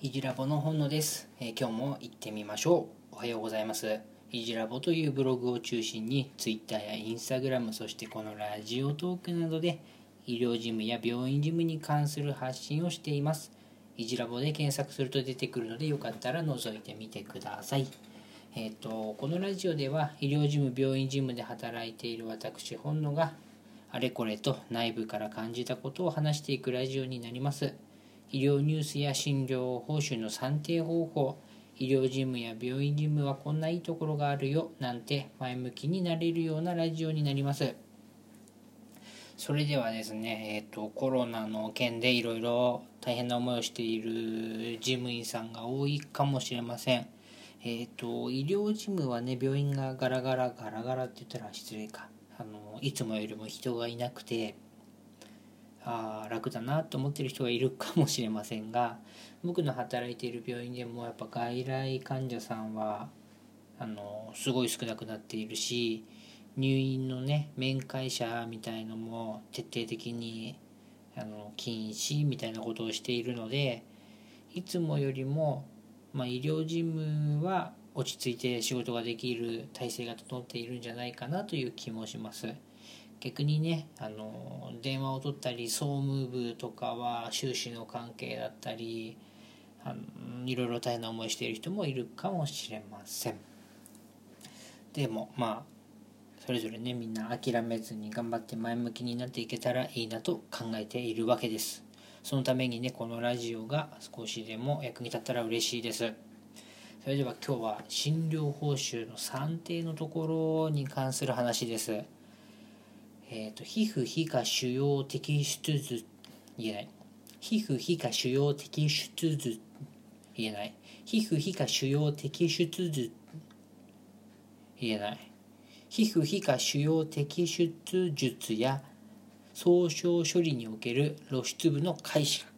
いじラボの本野です、えー今日も行ってみましょう。おはようございます。いじラボというブログを中心に Twitter や Instagram そしてこのラジオトークなどで医療事務や病院事務に関する発信をしています。いじラボで検索すると出てくるのでよかったら覗いてみてください。えっ、とこのラジオでは医療事務病院事務で働いている私本野があれこれと内部から感じたことを話していくラジオになります。医療ニュースや診療報酬の算定方法医療事務や病院事務はこんないいところがあるよなんて前向きになれるようなラジオになります。それではですね、えー、とコロナの件でいろいろ大変な思いをしている事務員さんが多いかもしれません。えっ、と医療事務はね病院がガラガラガラガラって言ったら失礼か。あのいつもよりも人がいなくて。あ楽だなと思ってる人がいるかもしれませんが 僕の働いている病院でもやっぱ外来患者さんはあのすごい少なくなっているし入院のね面会者みたいのも徹底的にあの禁止みたいなことをしているのでいつもよりも、まあ、医療事務は落ち着いて仕事ができる体制が整っているんじゃないかなという気もします。逆にねあの電話を取ったり総務部とかは収支の関係だったりあのいろいろ大変な思いしている人もいるかもしれません。でもまあそれぞれねみんな諦めずに頑張って前向きになっていけたらいいなと考えているわけです。そのためにねこのラジオが少しでも役に立ったら嬉しいです。それでは今日は診療報酬の算定のところに関する話です。えー、と皮膚皮下腫瘍摘出図言えない。皮膚皮下腫瘍摘出図言えない。皮膚皮下腫瘍摘出図言えない。皮膚皮下腫瘍摘出術や総称処理における露出部の解釈。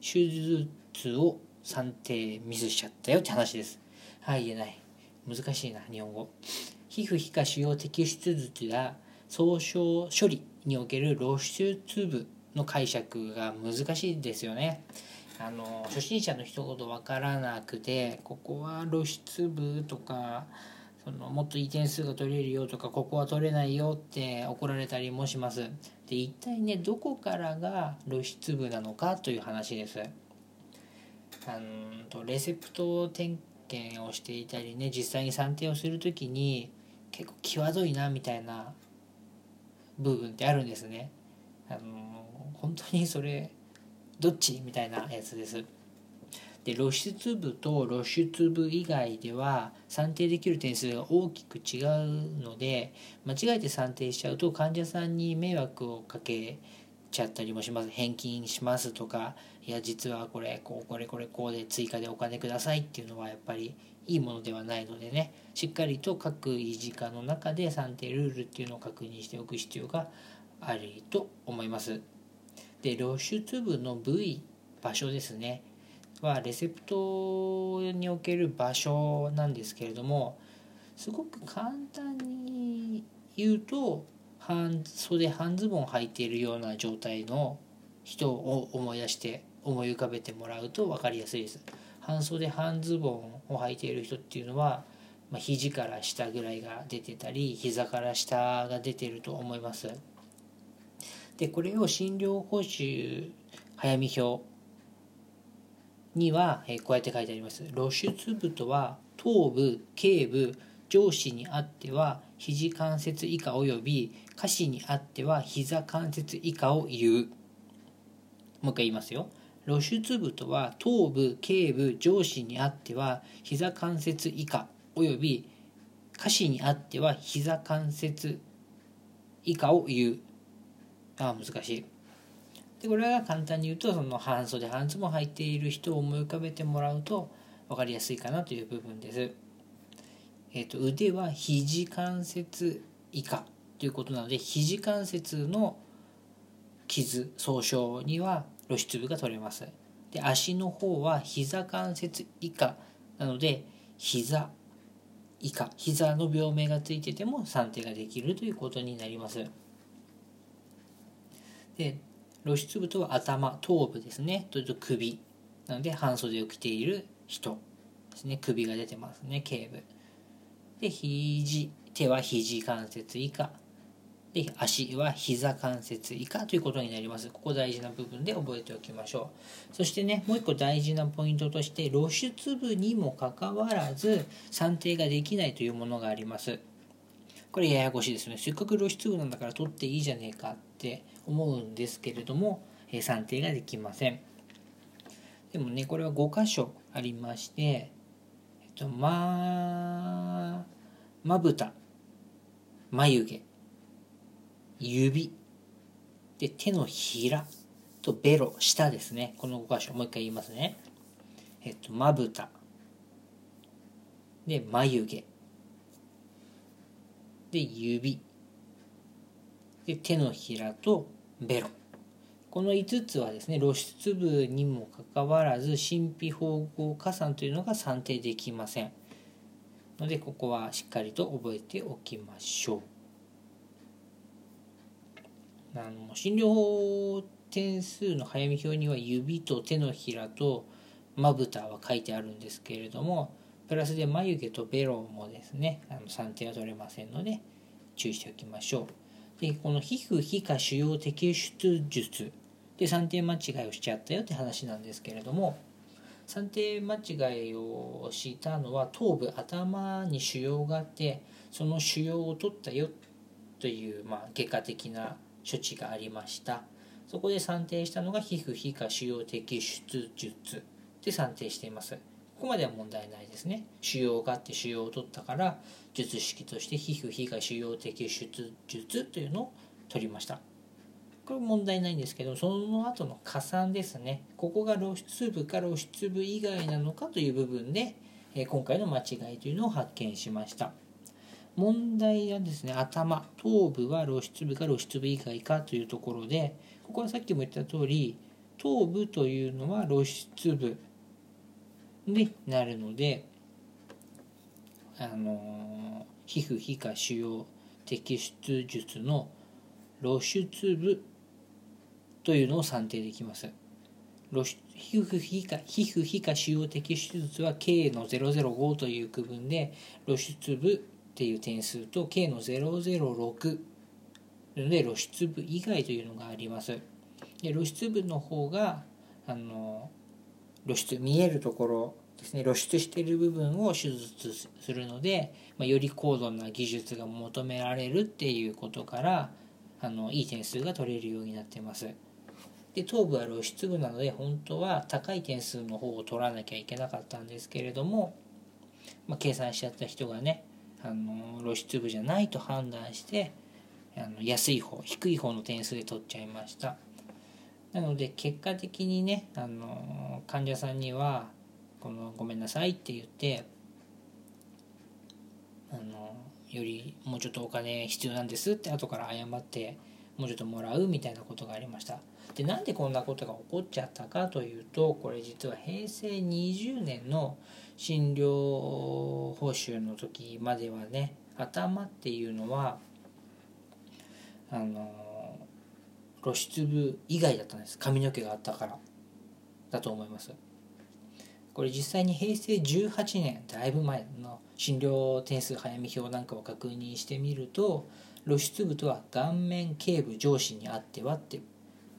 手術を算定ミスしちゃったよって話です。はい言えない。難しいな日本語。皮膚皮下腫瘍摘出術や総称処理における露出部の解釈が難しいですよね。あの初心者の一言分からなくてここは露出部とかそのもっといい点数が取れるよとかここは取れないよって怒られたりもします。で一体ねどこからが露出部なのかという話です。あのとレセプト点検をしていたりね実際に算定をする時に結構際どいなみたいな部分ってあるんですね。あの本当にそれどっち？みたいなやつです。で露出部と露出部以外では算定できる点数が大きく違うので間違えて算定しちゃうと患者さんに迷惑をかけちゃったりもします返金しますとかいや実はこれこうこれこれこうで追加でお金くださいっていうのはやっぱりいいものではないのでねしっかりと各医事課の中で算定ルールっていうのを確認しておく必要があると思います。で露出部の部位場所ですねはレセプトにおける場所なんですけれどもすごく簡単に言うと半袖半ズボン履いているような状態の人を思い出して思い浮かべてもらうと分かりやすいです。半袖半ズボンを履いている人っていうのは、まあ、肘から下ぐらいが出てたり膝から下が出てると思います。でこれを診療報酬早見表には、えこうやって書いてあります。露出部とは頭部、頸部、上肢にあっては肘関節以下及び下肢にあっては膝関節以下を言う。もう一回言いますよ。露出部とは頭部、頸部、上肢にあっては膝関節以下及び下肢にあっては膝関節以下を言う。あ難しい。でこれが簡単に言うとその半袖半ズボン履いている人を思い浮かべてもらうと分かりやすいかなという部分です。えー、と腕は肘関節以下ということなので肘関節の傷損傷には露出部が取れます。で足の方は膝関節以下なので膝以下膝の病名がついてても算定ができるということになります。で露出部とは頭頭部ですね。というと首。なので半袖を着ている人ですね。首が出てますね。頸部。で肘手は肘関節以下。で足は膝関節以下ということになります。ここ大事な部分で覚えておきましょう。そしてねもう一個大事なポイントとして露出部にもかかわらず算定ができないというものがあります。これややこしいですね。せっかく露出部なんだから取っていいじゃねえかって思うんですけれども、え算定ができません。でもねこれは5箇所ありましてえっとままぶた眉毛。指。で手のひらとベロ下ですね。この5箇所。もう一回言いますね。えっとまぶた。で眉毛。で指。で手のひらとベロ。この5つはですね露出部にもかかわらず神秘縫合加算というのが算定できません。のでここはしっかりと覚えておきましょう。あの診療法点数の早見表には指と手のひらとまぶたは書いてあるんですけれどもプラスで眉毛とベロもですねあの算定は取れませんので注意しておきましょう。でこの皮膚皮下腫瘍摘出術。で算定間違いをしちゃったよって話なんですけれども算定間違いをしたのは頭部頭に腫瘍があってその腫瘍を取ったよという、まあ、外科的な処置がありました。そこで算定したのが皮膚皮下腫瘍摘出術。で算定しています。ここまでは問題ないですね。腫瘍があって腫瘍を取ったから術式として皮膚皮下腫瘍摘出術というのを取りました。これ問題ないんですけどその後の加算ですね。ここが露出部か露出部以外なのかという部分で今回の間違いというのを発見しました。問題はですね。頭。頭部は露出部か露出部以外かというところでここはさっきも言った通り頭部というのは露出部になるのであの皮膚皮下腫瘍摘出術の露出部というのを算定できます。露出皮膚皮下皮膚皮下腫瘍摘出術は K の005という区分で露出部っていう点数と K の006で露出部以外というのがあります。で露出部の方があの露出見えるところですね。露出している部分を手術するので、まあ、より高度な技術が求められるっていうことからあのいい点数が取れるようになってます。で頭部は露出部なので本当は高い点数の方を取らなきゃいけなかったんですけれども、まあ、計算しちゃった人がねあの露出部じゃないと判断してあの安い方低い方の点数で取っちゃいました。なので結果的にねあの患者さんにはこのごめんなさいって言ってあのよりもうちょっとお金必要なんですって後から謝ってもうちょっともらうみたいなことがありました。でなんでこんなことが起こっちゃったかというとこれ実は平成20年の診療報酬の時まではね頭っていうのはあの露出部以外だったんです。髪の毛があったからだと思います。これ実際に平成18年だいぶ前の診療点数早見表なんかを確認してみると露出部とは顔面頸部上肢にあってはって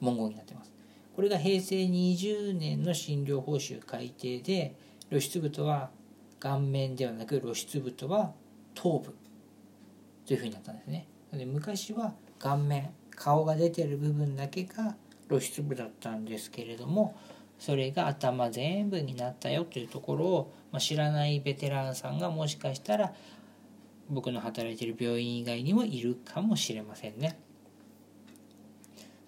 文言になってますこれが平成20年の診療報酬改定で露出部とは顔面ではなく露出部とは頭部というふうになったんですねで昔は顔面顔が出てる部分だけが露出部だったんですけれどもそれが頭全部になったよというところを、まあ、知らないベテランさんがもしかしたら僕の働いてる病院以外にもいるかもしれませんね。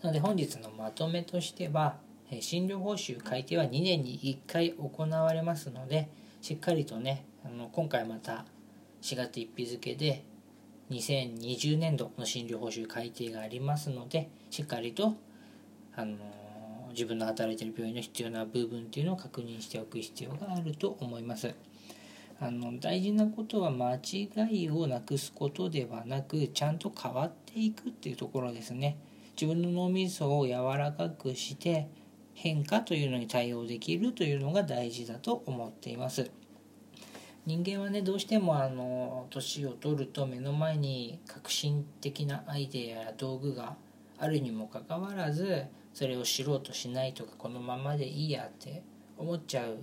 なので本日のまとめとしては診療報酬改定は2年に1回行われますのでしっかりとねあの今回また4月1日付で2020年度の診療報酬改定がありますのでしっかりとあの自分の働いている病院の必要な部分っていうのを確認しておく必要があると思います。あの大事なことは間違いをなくすことではなくちゃんと変わっていくっていうところですね。自分の脳みそを柔らかくして変化というのに対応できるというのが大事だと思っています。人間はねどうしてもあの年を取ると目の前に革新的なアイデアや道具があるにもかかわらずそれを知ろうとしないとかこのままでいいやって思っちゃう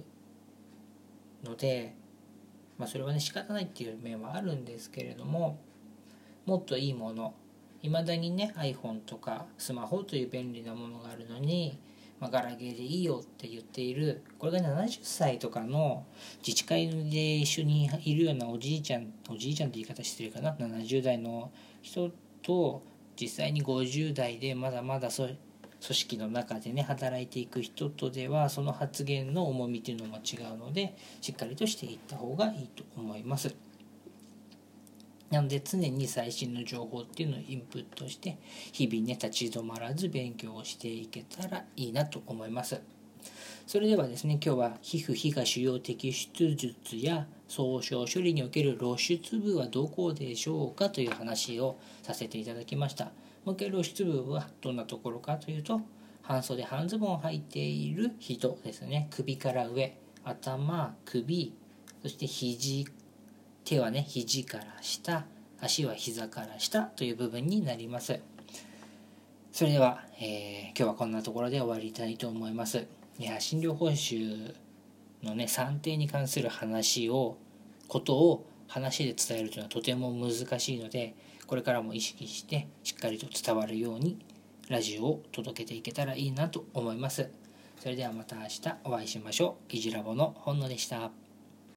ので、まあ、それはね仕方ないっていう面はあるんですけれどももっといいものいまだにね iPhone とかスマホという便利なものがあるのに、まあ、ガラケーでいいよって言っているこれが70歳とかの自治会で一緒にいるようなおじいちゃんおじいちゃんって言い方失礼かな70代の人と実際に50代でまだまだそ組織の中でね働いていく人とではその発言の重みというのも違うのでしっかりとしていった方がいいと思います。なので常に最新の情報っていうのをインプットして日々ね立ち止まらず勉強をしていけたらいいなと思います。それではですね今日は皮膚皮下腫瘍摘出術や総称処理における露出部はどこでしょうかという話をさせていただきました。もう一回露出部はどんなところかというと半袖半ズボンを履いている人ですね首から上頭首そして肘手はね肘から下足は膝から下という部分になりますそれでは、えー、今日はこんなところで終わりたいと思いますいや診療報酬のね算定に関する話をことを話で伝えるというのはとても難しいのでこれからも意識してしっかりと伝わるようにラジオを届けていけたらいいなと思いますそれではまた明日お会いしましょう。いじラボの本野でした。